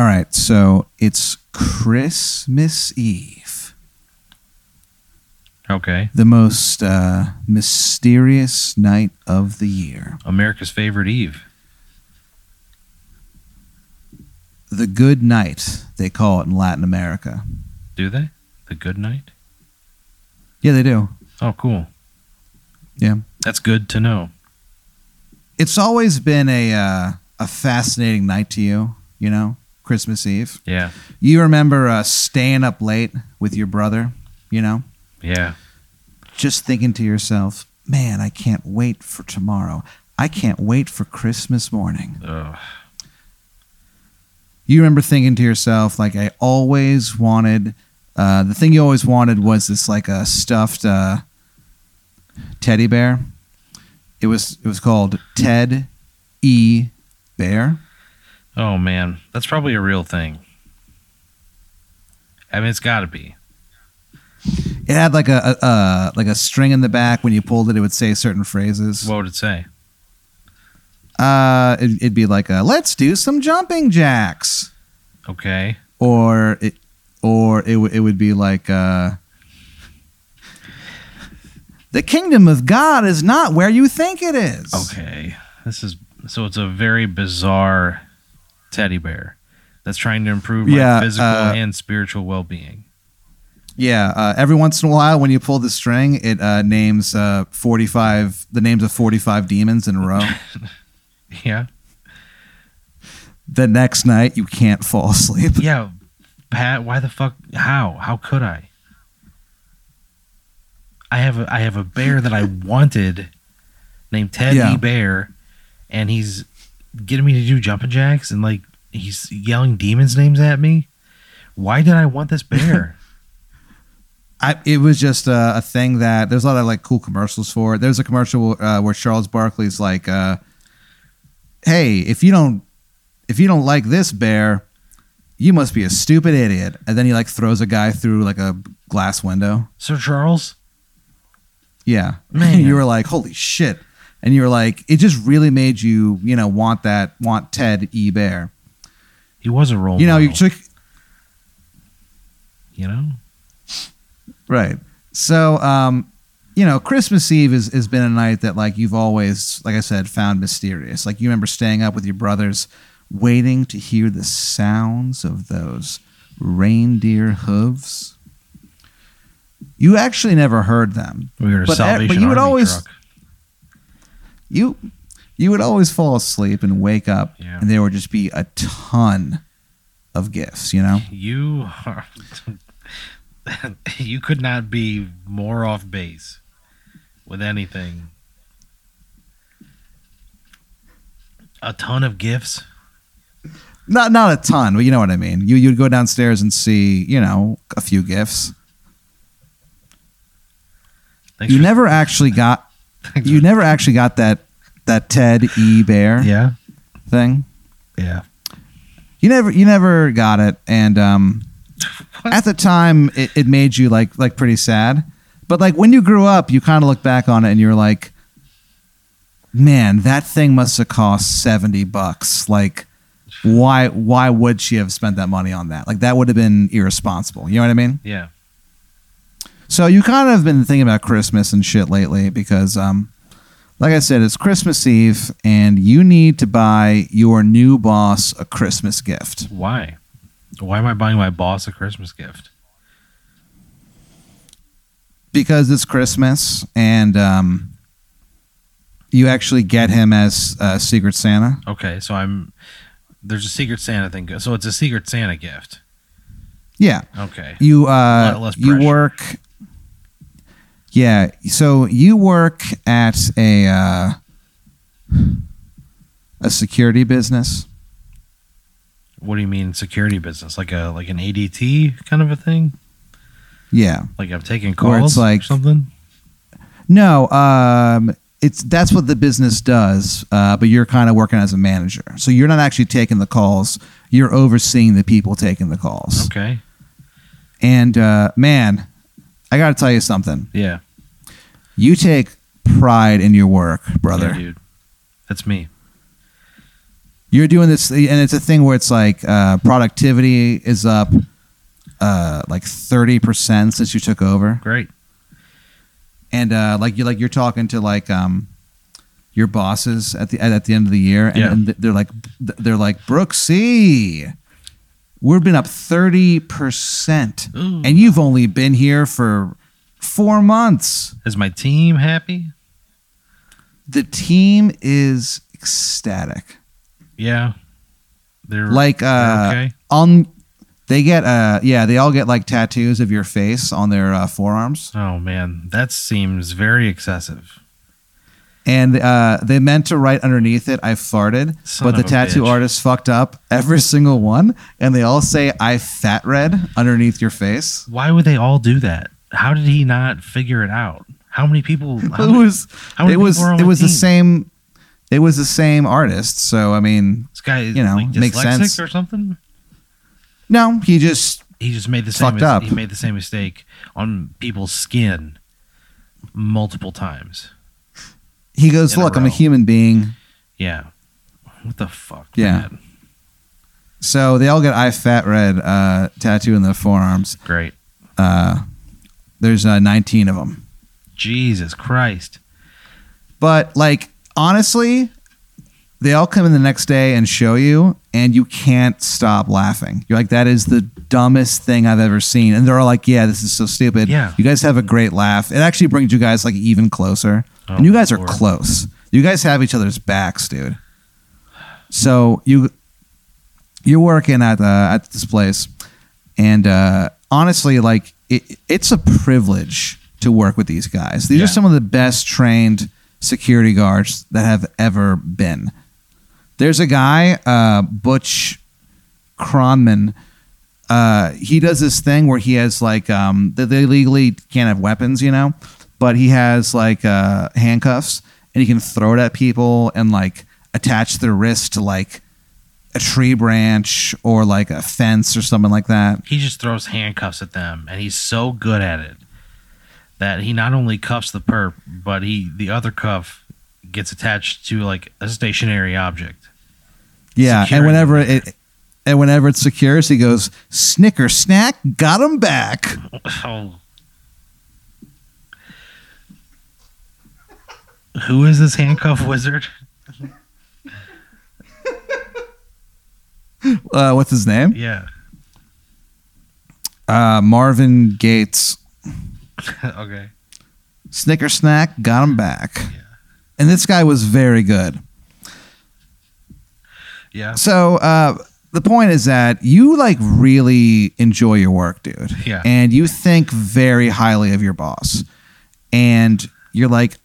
All right, so it's Christmas Eve, Okay. the most uh, mysterious night of the year. America's favorite Eve. The good night, they call it in Latin America. Do they? The good night? Yeah, they do. Oh, cool. Yeah. That's good to know. It's always been a uh, a fascinating night to you, you know, Christmas Eve. Yeah. You remember uh, staying up late with your brother, you know, Yeah. just thinking to yourself, man, I can't wait for tomorrow. I can't wait for Christmas morning. Ugh. You remember thinking to yourself, like, I always wanted, uh, the thing you always wanted was this, like, a stuffed uh, teddy bear. It was, it was called Ted E. Bear. Oh man, that's probably a real thing. I mean, it's got to be. It had like a, a, like a string in the back. When you pulled it, it would say certain phrases. What would it say? Uh, it, it'd be like, a, "Let's do some jumping jacks," Okay. or it, or it would it would be like, uh, "The kingdom of God is not where you think it is." Okay. This is so it's a very bizarre teddy bear that's trying to improve my Yeah, physical uh, and spiritual well-being. Yeah. Uh, every once in a while, when you pull the string, it uh, names uh, forty-five the names of forty-five demons in a row. Yeah. the next night, you can't fall asleep. Yeah. Pat, why the fuck how? How could I? I have a I have a bear that I wanted named Teddy Yeah. Bear and he's getting me to do jumping jacks and like he's yelling demons names at me. Why did I want this bear? I, it was just a, a thing that there's a lot of like cool commercials for it. There's a commercial uh, where Charles Barkley's like, uh, "Hey, if you don't, if you don't like this bear, you must be a stupid idiot." And then he like throws a guy through like a glass window. Sir Charles? Yeah, Man. you were like, "Holy shit!" And you were like, it just really made you, you know, want that, want Ted E. Bear. He was a role You know, you took you know? Right. So, um, you know, Christmas Eve has, has been a night that, like, you've always, like I said, found mysterious. Like, you remember staying up with your brothers, waiting to hear the sounds of those reindeer hooves. You actually never heard them. We were But, Salvation but you would Army always- truck. You, you would always fall asleep and wake up, Yeah. and there would just be a ton of gifts. You know. You are, you could not be more off base with anything. A ton of gifts. Not not a ton, but you know what I mean. You you'd go downstairs and see, you know, a few gifts. Thanks you never actually got thanks you never actually got that that Ted E Bear Yeah. thing. Yeah. You never you never got it, and um, at the time it, it made you like like pretty sad. But like when you grew up, you kind of look back on it and you're like, man, that thing must have cost seventy bucks. Like, why why would she have spent that money on that? Like that would have been irresponsible. You know what I mean? Yeah. So you kind of have been thinking about Christmas and shit lately because, um, like I said, it's Christmas Eve and you need to buy your new boss a Christmas gift. Why? Why am I buying my boss a Christmas gift? because it's Christmas and um, you actually get him as uh, Secret Santa. Okay, so I'm there's a Secret Santa thing. So it's a Secret Santa gift. Yeah, Okay. you uh, you work. Yeah, so you work at a uh, a security business. What do you mean security business? Like a like an ADT kind of a thing? Yeah, Like I'm taking Where it's calls like- or something? no, um, it's that's what the business does, uh, but you're kind of working as a manager, so you're not actually taking the calls. You're overseeing the people taking the calls. Okay. And uh, man, I got to tell you something. Yeah. You take pride in your work, brother. Yeah, dude. That's me. You're doing this, and it's a thing where it's like uh, productivity is up uh, like thirty percent since you took over, Great. and uh, like you like you're talking to like um, your bosses at the at the end of the year, and, Yeah. and they're like they're like Brooksy, we've been up thirty percent, Ooh. and you've only been here for four months. Is my team happy? The team is ecstatic. Yeah. They're Like they're uh, okay. on they get uh yeah they all get like tattoos of your face on their uh, forearms Oh man, that seems very excessive. And uh they meant to write underneath it i farted Son but the tattoo bitch. artist fucked up every single one and they all say i fat red underneath your face Why would they all do that? How did he not figure it out? How many people? How it was many it was people are on it was the team? same it was the same artist so i mean This guy, you know, like makes sense. or something. no he just He just made the same. Mis- up. He made the same mistake on people's skin multiple times. He goes In look i'm a human being Yeah. What the fuck? Yeah. man? so they all get i fat red uh tattoo in their forearms Great. uh there's uh 19 of them Jesus Christ. But like honestly, they all come in the next day and show you, and you can't stop laughing. You're like, that is the dumbest thing I've ever seen. And they're all like, yeah, this is so stupid. Yeah. You guys have a great laugh. It actually brings you guys like even closer. Oh, and you guys are Lord. close. You guys have each other's backs, dude. So you you're working at uh, at this place, and uh, honestly, like it, it's a privilege to work with these guys. These Yeah. are some of the best trained security guards that have ever been. There's a guy, uh, Butch Cronman. Uh, he does this thing where he has like um, they legally can't have weapons, you know, but he has like uh, handcuffs and he can throw it at people and like attach their wrist to like a tree branch or like a fence or something like that. He just throws handcuffs at them, and he's so good at it that he not only cuffs the perp, but he the other cuff gets attached to like a stationary object. Yeah, and whenever it and whenever it secures, he goes snicker snack, got him back. Oh. Who is this handcuff wizard? Uh, what's his name? Yeah. Uh, Marvin Gates. okay. Snicker snack, got him back. Yeah. And this guy was very good. Yeah. So uh, the point is that you like really enjoy your work, dude. Yeah. And you think very highly of your boss. And you're like,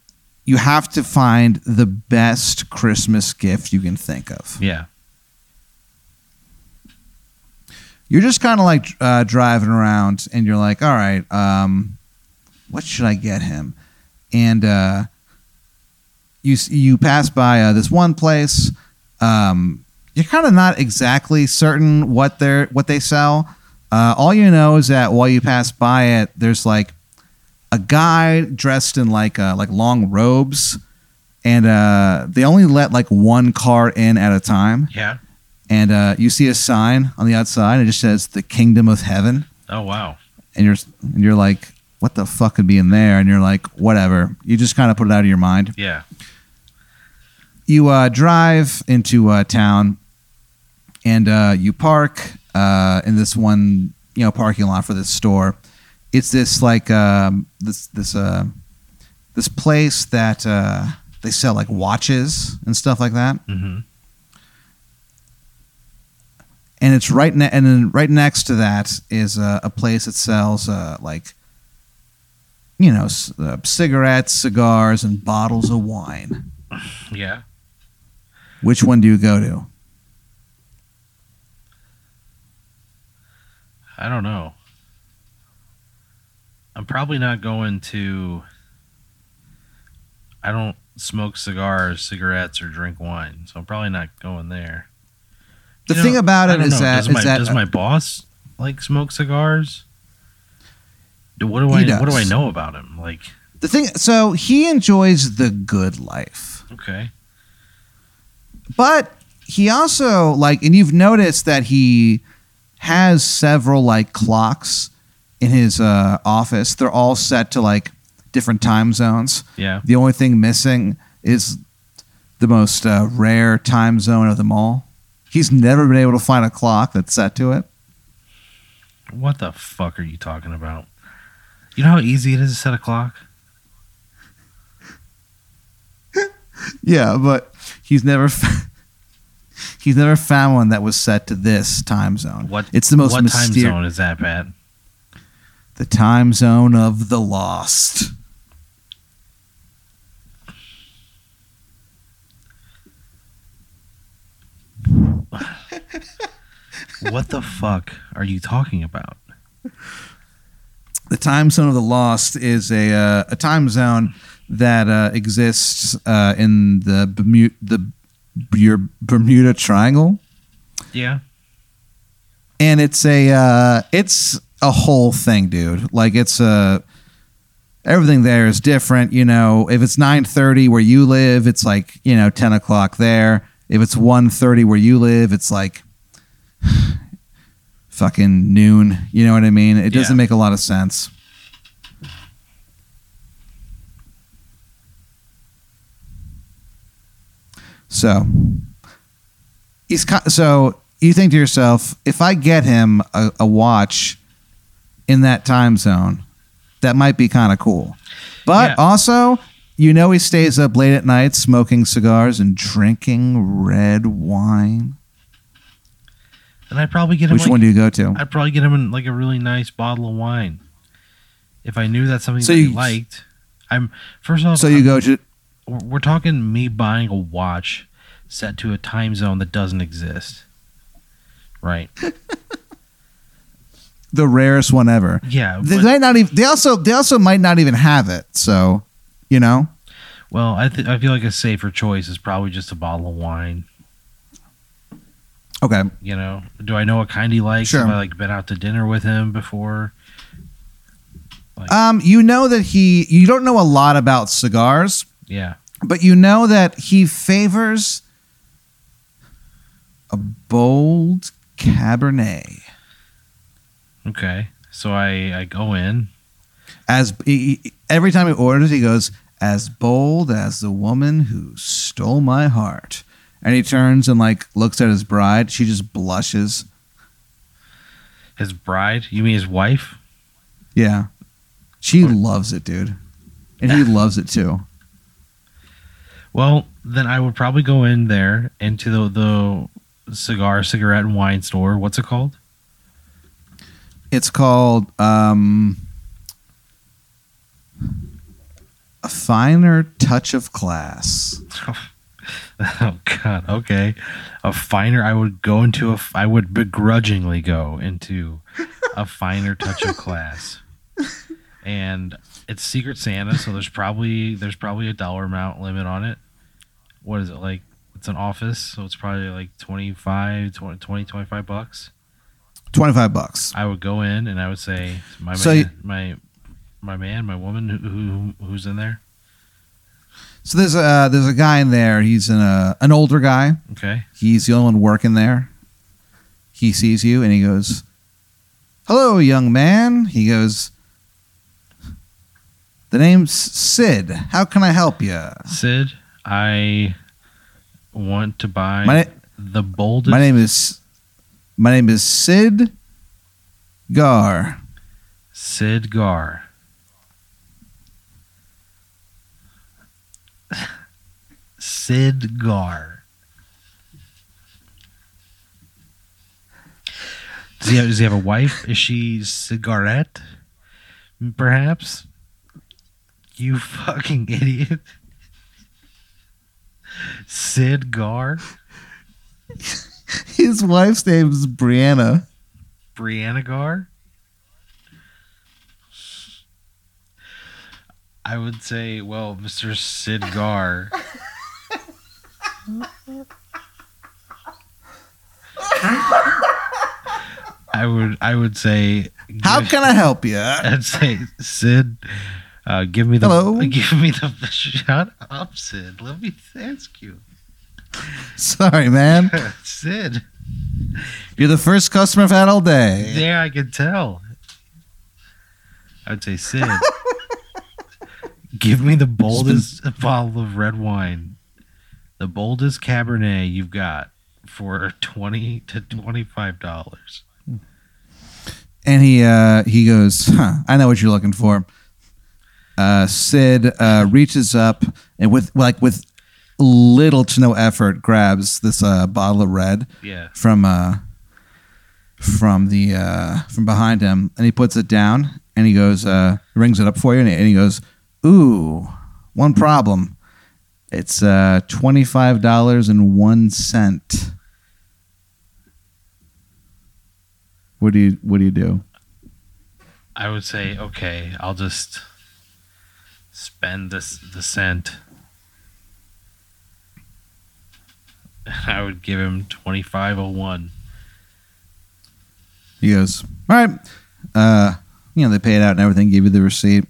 you have to find the best Christmas gift you can think of. Yeah. You're just kind of like uh, driving around and you're like, all right, um, what should I get him? And uh, you you pass by uh, this one place. Um, you're kind of not exactly certain what they're what they sell. Uh, all you know is that while you pass by it, there's like a guy dressed in like uh, like long robes, and uh, they only let like one car in at a time. Yeah. And uh, you see a sign on the outside. It just says "The Kingdom of Heaven," Oh wow. and you're and you're like, "What the fuck could be in there?" And you're like, "Whatever." You just kind of put it out of your mind. Yeah. you uh, drive into uh, town and uh, you park uh, in this one you know parking lot for this store it's this like um, this this uh, this place that uh, they sell like watches and stuff like that hmm and it's right ne- and then right next to that is uh, a place that sells uh, like you know c- uh, cigarettes cigars and bottles of wine Yeah. which one do you go to I don't know. I'm probably not going to. I don't smoke cigars, cigarettes, or drink wine, so I'm probably not going there. the You thing know, about it is know. that does is my, that does my boss like smoke cigars? What do I what do I know about him? Like, The thing, so he enjoys the good life, okay, but he also like, and you've noticed that he has several like clocks in his uh, office. They're all set to like different time zones. Yeah. The only thing missing is the most uh, rare time zone of them all. He's never been able to find a clock that's set to it. What the fuck are you talking about? You know how easy it is to set a clock? Yeah, but he's never f- he's never found one that was set to this time zone. What It's the most what time zone is that, Pat? The time zone of the lost. what the fuck are you talking about? The time zone of the lost is a uh, a time zone that uh, exists uh, in the Bermuda, the Ber- Bermuda Triangle. Yeah. and it's a uh, it's a whole thing, dude. Like it's a everything there is different. You know, if it's nine thirty where you live, it's like you know ten o'clock there. If it's 1.30 where you live, it's like fucking noon. You know what I mean? It doesn't Yeah. make a lot of sense. So he's so you think to yourself, if I get him a, a watch in that time zone, that might be kind of cool. But Yeah. also, you know, he stays up late at night smoking cigars and drinking red wine. And I'd probably get him Which like, one do you go to? I'd probably get him in like a really nice bottle of wine. If I knew that's something So that he you- liked. I'm first off So you go to we're talking me buying a watch set to a time zone that doesn't exist. Right. the rarest one ever. Yeah. They might not even. They also they also might not even have it. So, you know, well, I th- I feel like a safer choice is probably just a bottle of wine. okay. You know, do I know what kind he likes? Sure. Have I like been out to dinner with him before? Um, you know that he. You don't know a lot about cigars. Yeah. but you know that he favors a bold cabernet Okay. So I I go in. as he, he- every time he orders he goes as bold as the woman who stole my heart and he turns and like looks at his bride she just blushes His bride? You mean his wife? yeah she loves it dude and he loves it too Well, then I would probably go in there into the the cigar, cigarette, and wine store. What's it called? It's called um a finer touch of class Oh God. Okay. A finer. I would go into a. I would begrudgingly go into a finer touch of class, and it's Secret Santa, so there's probably there's probably a dollar amount limit on it. What is it like? It's an office, so it's probably like 25, 20, 20 25 bucks. 25 bucks I would go in and I would say, my So man, you- my my man, my woman, who, who who's in there? So there's a there's a guy in there. He's an uh, an older guy. Okay. He's the only one working there. He sees you and he goes, "Hello, young man." He goes, "The name's Sid. How can I help you?" Sid, I want to buy My the boldest. My name is my name is Sid Gar. Sid Gar. Sid Gar. Does he, have, does he have a wife? Is she cigarette? Perhaps? You fucking idiot. Sid Gar? His wife's name is Brianna. Brianna Gar? I would say, well, Mr. Sid Gar. I would I would say How give- can I help you? I'd say Sid uh, give me the Hello? give me the shut up Sid let me ask you Sorry, man. Sid. You're the first customer I've had all day. Yeah, I can tell. I'd say Sid. Give me the boldest bottle of red wine, the boldest Cabernet you've got for twenty to twenty-five dollars. And he uh, he goes, huh, I know what you're looking for. Uh, Sid uh, reaches up and with like with little to no effort grabs this uh, bottle of red Yeah. from uh, from the uh, from behind him, and he puts it down, and he goes, uh, rings it up for you, and he, and he goes, "Ooh, one problem. It's uh, twenty five dollars and one cent." What do you What do you do? I would say, okay, I'll just spend this the cent. I would give him twenty five oh one. He goes, "All right." Uh, you know, they paid out and everything, give you the receipt.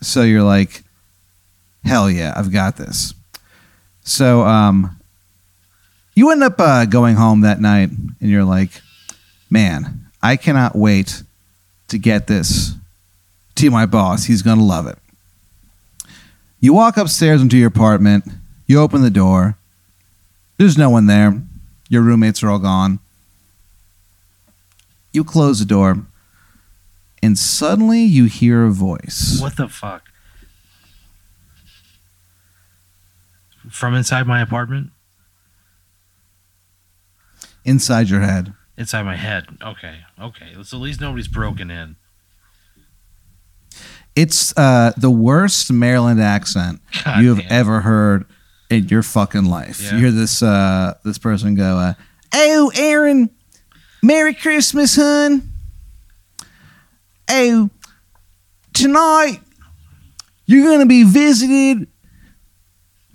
So you're like, "Hell yeah, I've got this." So um, you end up uh, going home that night, and you're like, "Man, I cannot wait to get this to my boss. He's gonna love it." You walk upstairs into your apartment. You open the door. There's no one there. Your roommates are all gone. You close the door, and suddenly you hear a voice. What the fuck? From inside my apartment? inside your head. Inside my head. Okay, okay. So at least nobody's broken in. It's uh, the worst Maryland accent God you have damn. ever heard in your fucking life. Yeah. You hear this uh, this person go, uh, "Oh, Aaron, Merry Christmas, hun. Oh, tonight you're gonna be visited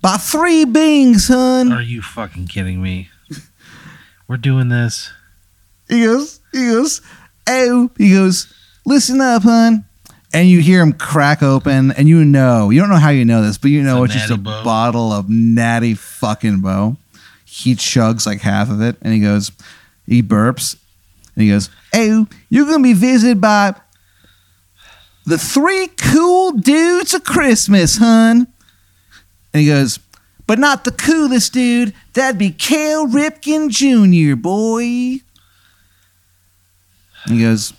by three beings, hun." Are you fucking kidding me? We're doing this. He goes, he goes, oh, he goes, listen up, hun. And you hear him crack open, and you know, you don't know how you know this, but you know It's it's, just a Boh. bottle of natty fucking Boh. He chugs like half of it, and he goes, he burps, and he goes, oh, you're gonna be visited by the three cool dudes of Christmas, hun. And he goes, but not the coolest dude. That'd be Cal Ripken Jr., boy. He goes,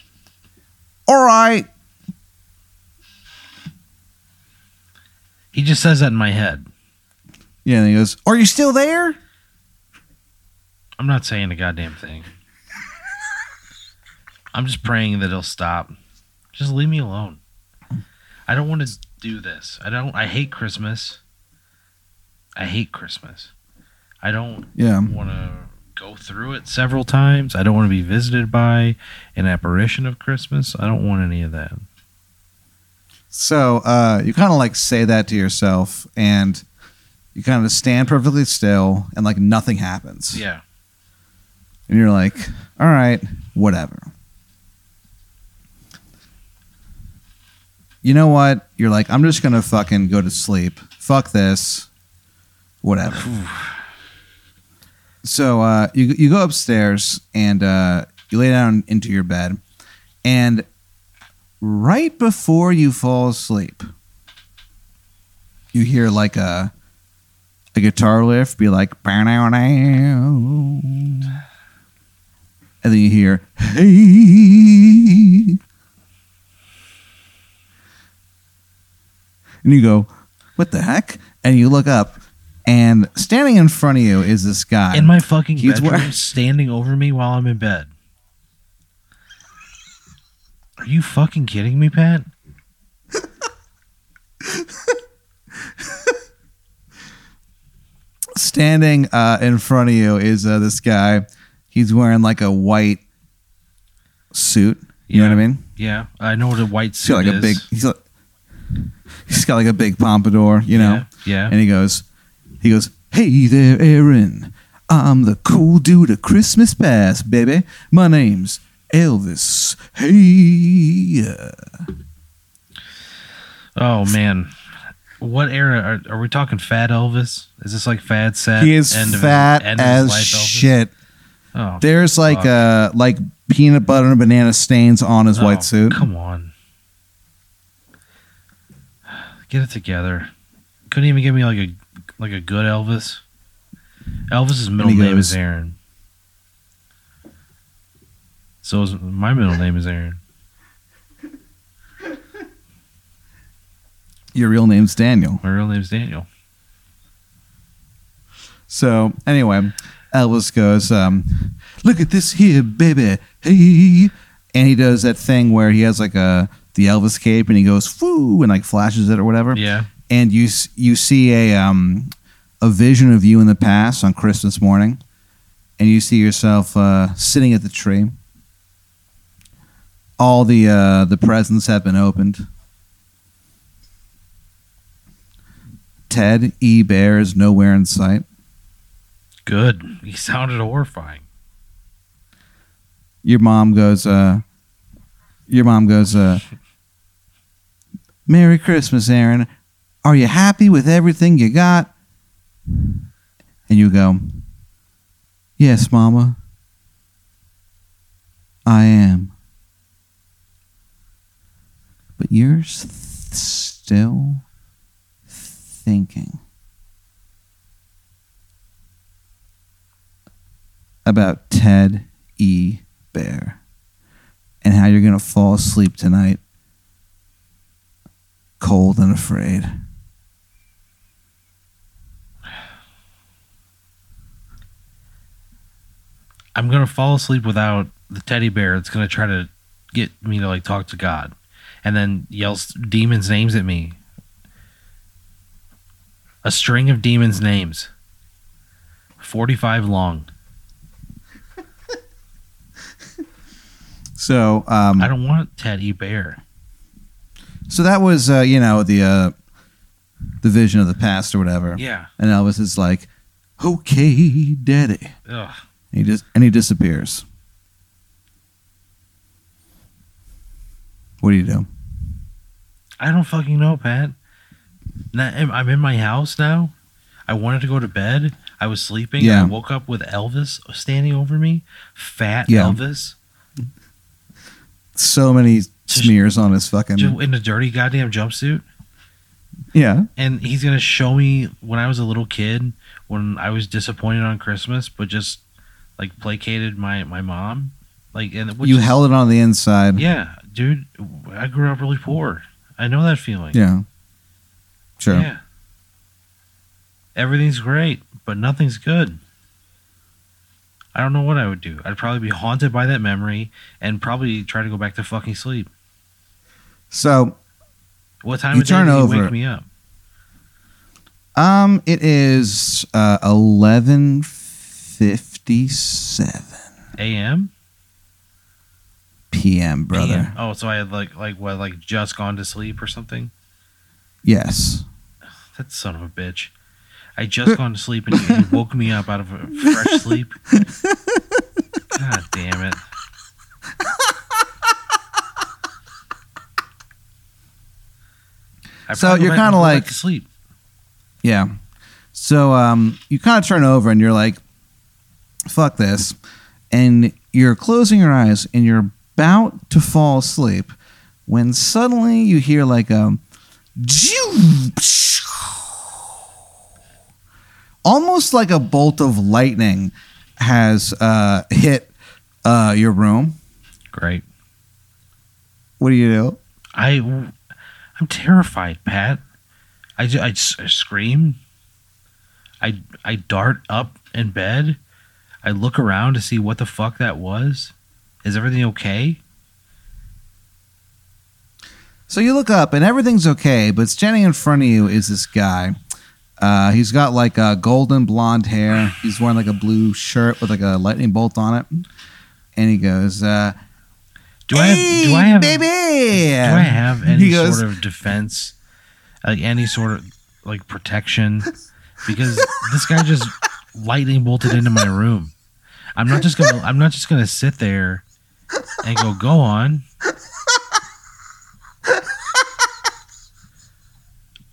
All right. He just says that in my head. Yeah, and he goes, Are you still there? I'm not saying a goddamn thing. I'm just praying that he'll stop. Just leave me alone. I don't want to do this. I don't. I hate Christmas. I hate Christmas. I don't Yeah. want to go through it several times. I don't want to be visited by an apparition of Christmas. I don't want any of that. So uh, you kind of like say that to yourself, and you kind of stand perfectly still, and like nothing happens. Yeah. And you're like, All right, whatever. You know what? You're like, I'm just going to fucking go to sleep. Fuck this. Whatever. So uh, you you go upstairs and uh, you lay down into your bed, and right before you fall asleep, you hear like a a guitar lift be like, "Bow, now, now." and then you hear, "Hey," and you go, "What the heck?" And you look up, and standing in front of you is this guy. In my fucking He's bedroom, wearing- standing over me while I'm in bed. Are you fucking kidding me, Pat? standing uh, in front of you is uh, this guy. He's wearing like a white suit. You know what I mean? Yeah, I know what a white He's suit got like is. a big. He's got, he's got like a big pompadour. You know. Yeah. And he goes, he goes, "Hey there, Aaron. I'm the cool dude of Christmas past, baby. My name's Elvis. Hey." uh." Oh man, What era are, are we talking? Fat Elvis? Is this like fat set? He is end fat of his as life shit. Oh, There's like fuck. uh like peanut butter and banana stains on his Oh, white suit. Come on. Get it together. Couldn't even give me like a like a good Elvis. Elvis's middle name is Aaron. So is my middle name is Aaron. Your real name's Daniel. My real name's Daniel. So anyway, Elvis goes, um, "Look at this here, baby, hey!" And he does that thing where he has like a the Elvis cape, and he goes, "Woo!" and like flashes it or whatever. Yeah. And you you see a um a vision of you in the past on Christmas morning, and you see yourself uh, sitting at the tree. All the uh, the presents have been opened. Ted E. Bear is nowhere in sight. Good. He sounded horrifying. your mom goes uh your mom goes uh merry christmas aaron are you happy with everything you got and you go yes mama i am but you're still thinking about ted e bear and how you're going to fall asleep tonight cold and afraid. I'm gonna fall asleep without the teddy bear that's gonna try to get me to like talk to God, and then yells demons' names at me. A string of demons' names, forty-five long. So, um, I don't want teddy bear. so that was uh, you know the uh, the vision of the past or whatever. Yeah. And Elvis is like, "Okay, daddy," Ugh. and he just and he disappears. What do you do? I don't fucking know, Pat. Now, I'm in my house now. I wanted to go to bed. I was sleeping. Yeah. I woke up with Elvis standing over me. Fat Yeah. Elvis. So many smears on his fucking In a dirty goddamn jumpsuit. yeah. And he's going to show me when I was a little kid, when I was disappointed on Christmas, but just like placated my, my mom. Like, and you is- held it on the inside. Yeah, dude. I grew up really poor. I know that feeling. Yeah. Sure. Yeah. Everything's great, but nothing's good. I don't know what I would do. I'd probably be haunted by that memory and probably try to go back to fucking sleep. So, What time You turn over. wake me up? um, it is uh, eleven fifty-seven A.M. p.m., brother. Oh, so I had like like what like just gone to sleep or something. Yes. That son of a bitch. I just gone to sleep and you woke me up out of a fresh sleep. God damn it. So you're kinda like- to sleep. Yeah. So um, you kind of turn over and you're like, "Fuck this," and you're closing your eyes and you're about to fall asleep when suddenly you hear like a almost like a bolt of lightning has uh, hit uh, your room. Great. What do you do? I I'm terrified, Pat. I, I, I scream. I I dart up in bed. I look around to see what the fuck that was. Is everything okay? So you look up and everything's okay, but standing in front of you is this guy. Uh, he's got like a golden blonde hair. He's wearing like a blue shirt with like a lightning bolt on it, and he goes, uh, Do I have do I have baby? do I have any goes- sort of defense? Like any sort of like protection? Because this guy just lightning bolted into my room. I'm not just gonna I'm not just gonna sit there and go go on.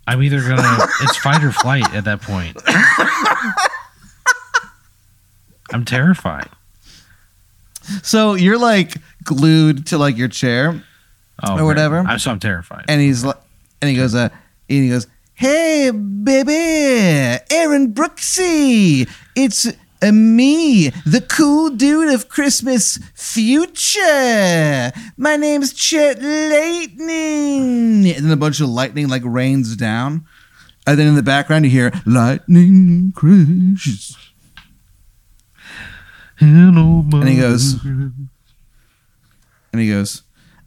I'm either gonna. it's fight or flight at that point. I'm terrified. So you're like glued to like your chair, Oh, Or whatever. I'm so I'm terrified. and he's like, and he goes, uh, and he goes, "Hey, baby, Aaron Brooksy, it's me, the cool dude of Christmas future. My name's Chet Lightning." And then a bunch of lightning like rains down, and then in the background you hear lightning crashes. Hello, And he goes- And he goes,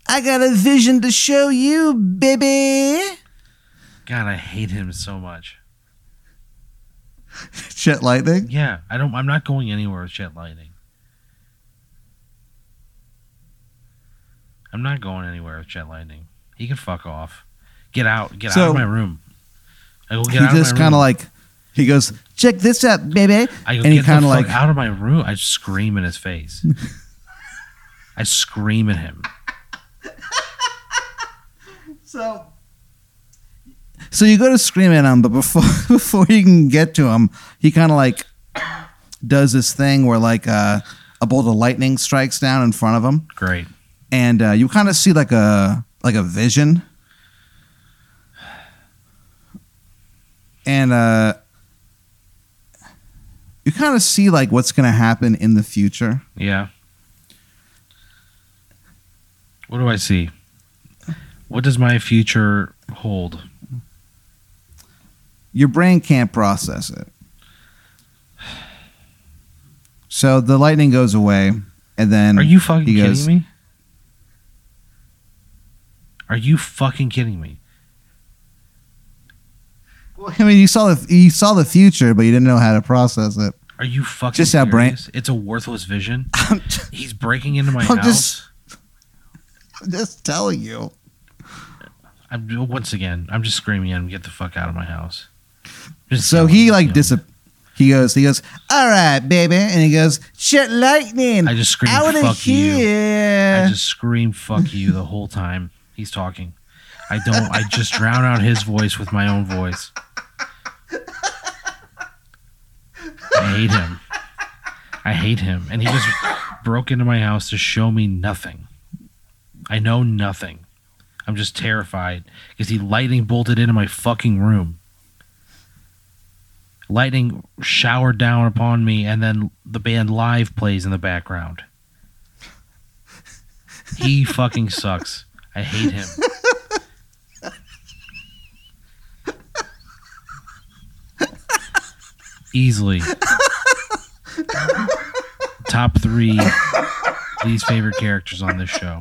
I got a vision to show you, baby. God, I hate him so much. Chet Lightning. Yeah, I don't. I'm not going anywhere with Jet Lightning. I'm not going anywhere with Jet Lightning. He can fuck off. Get out. Get out of my room. I go get He out just kind of like, he goes, check this out, baby. I go and he get the kinda fuck like- out of my room. I scream in his face. I scream at him. So, so you go to scream at him, but before before you can get to him, he kind of like does this thing where like uh, a bolt of lightning strikes down in front of him, Great. and uh, you kind of see like a like a vision, and uh, you kind of see like what's gonna happen in the future. Yeah. What do I see? What does my future hold? Your brain can't process it. So the lightning goes away, and then Are you fucking he kidding goes- me? Are you fucking kidding me? Well, I mean, you saw the you saw the future, but you didn't know how to process it. Are you fucking Just how brain- It's a worthless vision. Just, He's breaking into my I'm house. just- I'm just telling you. I'm once again. I'm just screaming at him. Get the fuck out of my house. Just So he like dis. He goes. He goes. All right, baby, and he goes. Shit, lightning. I just scream want to fuck you. I just scream fuck you the whole time he's talking. I don't. I just drown out his voice with my own voice. I hate him. I hate him, and he just broke into my house to show me nothing. I know nothing. I'm just terrified because he lightning bolted into my fucking room. Lightning showered down upon me, and then the band live plays in the background. He fucking sucks. I hate him. Easily. Top three least favorite characters on this show.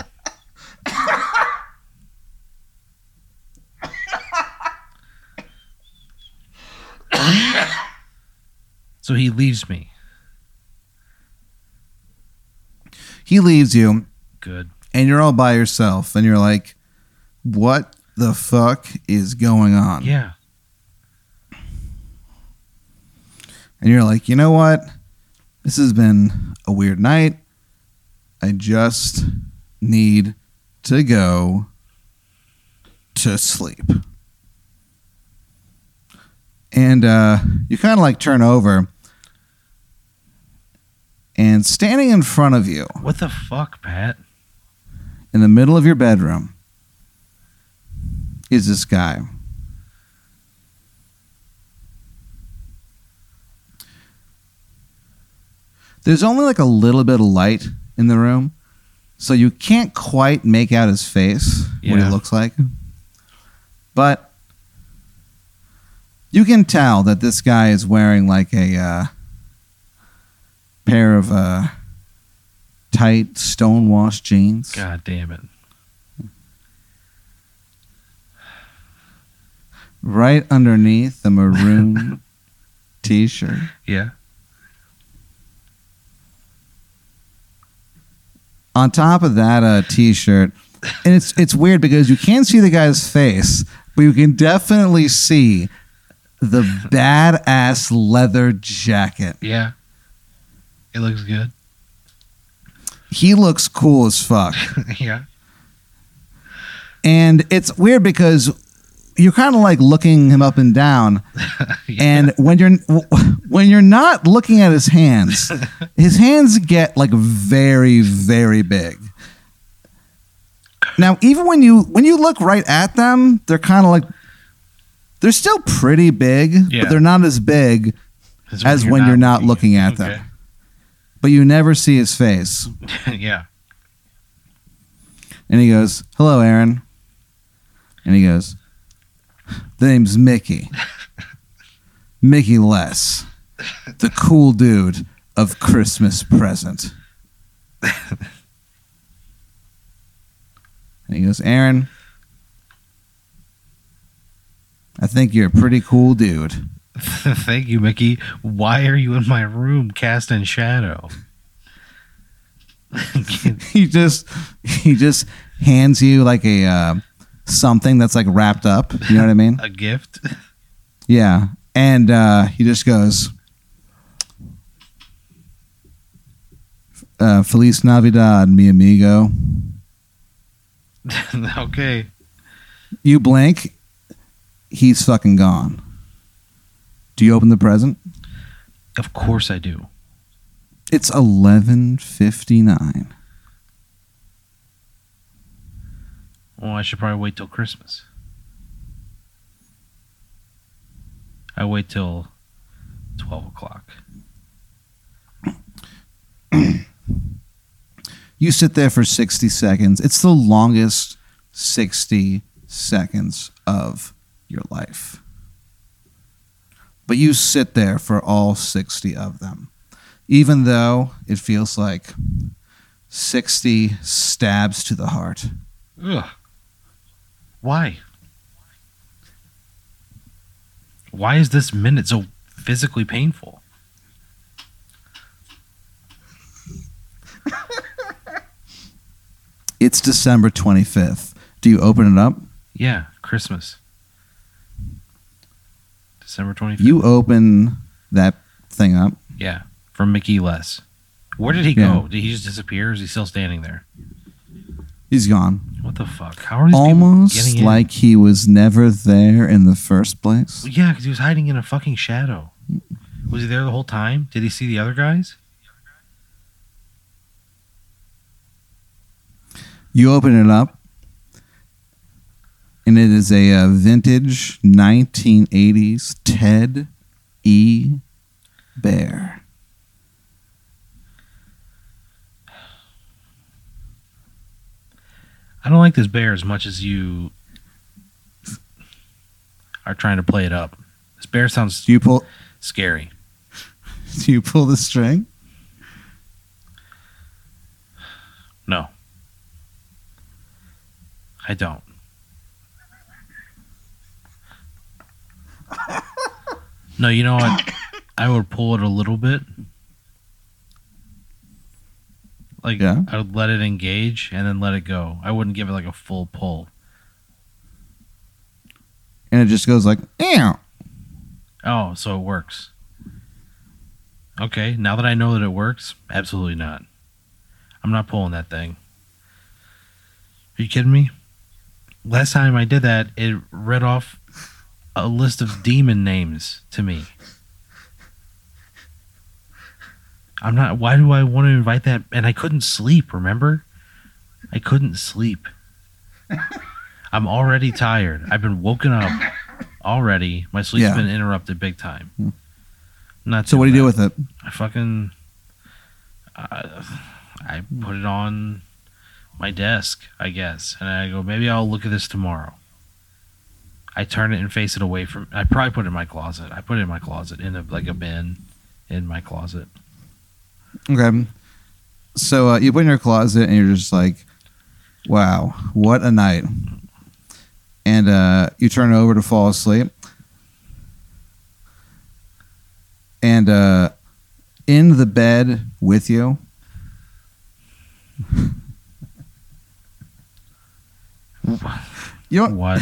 So he leaves me. he leaves you, Good. and you're all by yourself, and you're like, "What the fuck is going on?" Yeah. and you're like, you know what? This has been a weird night. I just need to go to sleep. And uh, you kind of like turn over, and standing in front of you What the fuck, Pat? in the middle of your bedroom is this guy. There's only like a little bit of light in the room, so you can't quite make out his face, what he Yeah. looks like. But you can tell that this guy is wearing like a uh, pair of uh, tight stonewashed jeans. God damn it. right underneath a maroon t-shirt. Yeah. On top of that uh, t-shirt, and it's it's weird because you can't see the guy's face, but you can definitely see the badass leather jacket. Yeah. It looks good. He looks cool as fuck. yeah. And it's weird because you're kind of like looking him up and down. And when you're when you're not looking at his hands, his hands get like very very big. Now, even when you when you look right at them, they're kind of like they're still pretty big, Yeah. but they're not as big as when you're not looking at Okay. But you never see his face. yeah. And he goes, "Hello, Aaron." And he goes, "The name's Mickey. Mickey Less, the cool dude of Christmas present." and he goes, "Aaron, I think you're a pretty cool dude." Thank you, Mickey. Why are you in my room casting shadow? he just he just hands you like a uh, something that's like wrapped up. You know what I mean? A gift? Yeah. And uh, he just goes, uh, Feliz Navidad, mi amigo. okay. You blink, he's fucking gone. Do you open the present? Of course I do. It's 11:59. Well, I should probably wait till Christmas. I wait till 12 o'clock. You sit there for 60 seconds. It's the longest 60 seconds of your life. But you sit there for all 60 of them. Even though it feels like 60 stabs to the heart. Ugh. Why? Why is this minute so physically painful? It's December 25th. Do you open it up? Yeah, Christmas. December 25th. You open that thing up. yeah, from Mickey Less. Where did he Yeah. go? Did he just disappear? Or is he still standing there? He's gone. What the fuck? How are these Almost like he was never there in the first place. Well, yeah, because he was hiding in a fucking shadow. Was he there the whole time? Did he see the other guys? You open it up, and it is a uh, vintage 1980s Ted E. Bear. I don't like this bear as much as you are trying to play it up. This bear sounds Do you pull? scary. Do you pull the string? No. I don't. No, you know what? I would pull it a little bit. Like Yeah. I would let it engage and then let it go. I wouldn't give it like a full pull. And it just goes like, Ew. Oh, so it works. Okay, now that I know that it works, absolutely not. I'm not pulling that thing. Are you kidding me? Last time I did that, it read off a list of demon names to me. I'm not. Why do I want to invite that? And I couldn't sleep, remember? I couldn't sleep. I'm already tired. I've been woken up already. My sleep's Yeah. been interrupted big time. Hmm. Not So what do you do with it? I fucking I, I put it on my desk, I guess, and I go maybe I'll look at this tomorrow. I turn it and face it away from. I probably put it in my closet. I put it in my closet in a like a bin in my closet. Okay. So uh, you put it in your closet, and you're just like, "Wow, what a night!" And uh, you turn over to fall asleep, and uh, in the bed with you, you don't What?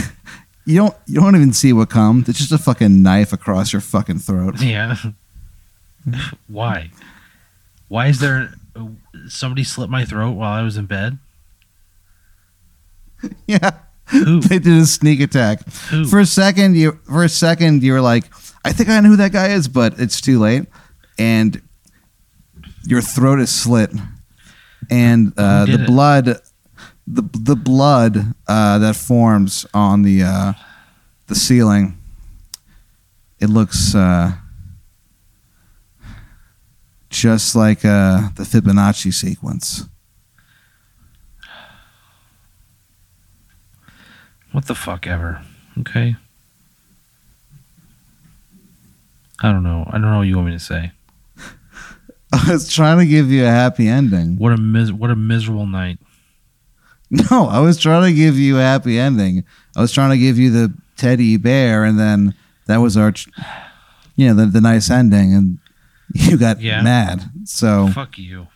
You don't you don't even see what comes. It's just a fucking knife across your fucking throat. yeah. Why? Why is there somebody slit my throat while I was in bed? Yeah. Who? they did a sneak attack. Who? For a second, you for a second you were like, I think I know who that guy is, but it's too late, and your throat is slit, and uh, the it? blood, the the blood uh, that forms on the uh, the ceiling. It looks uh, just like uh, the Fibonacci sequence. What the fuck ever. Okay. I don't know. I don't know what you want me to say. I was trying to give you a happy ending. What a mis- what a miserable night. No, I was trying to give you a happy ending. I was trying to give you the teddy bear, and then that was our, you know, the, the nice ending, and you got Yeah. mad. So Fuck you.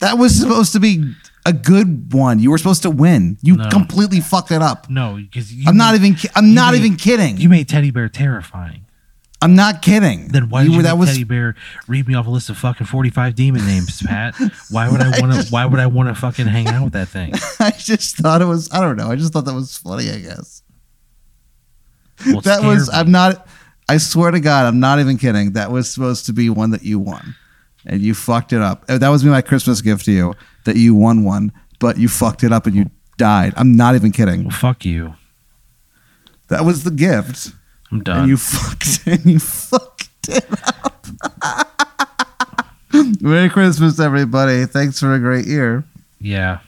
that was supposed to be a good one. You were supposed to win. You No. completely fucked it up. No, because I'm not even. I'm not made- even kidding. You made Teddy Bear terrifying. I'm not kidding. Then why you did you were- that was Teddy Bear read me off a list of fucking forty five demon names, Pat? Why would I want to? Why would I want to fucking hang out with that thing? I just thought it was. I don't know. I just thought that was funny. I guess Well, that was. Me. I'm not. I swear to God, I'm not even kidding. That was supposed to be one that you won, and you fucked it up. Uh, That was my Christmas gift to you. That you won one, but you fucked it up and you died. I'm not even kidding. Well, fuck you. That was the gift, I'm done. and you fucked. And you fucked it up. Merry Christmas, everybody! Thanks for a great year. yeah.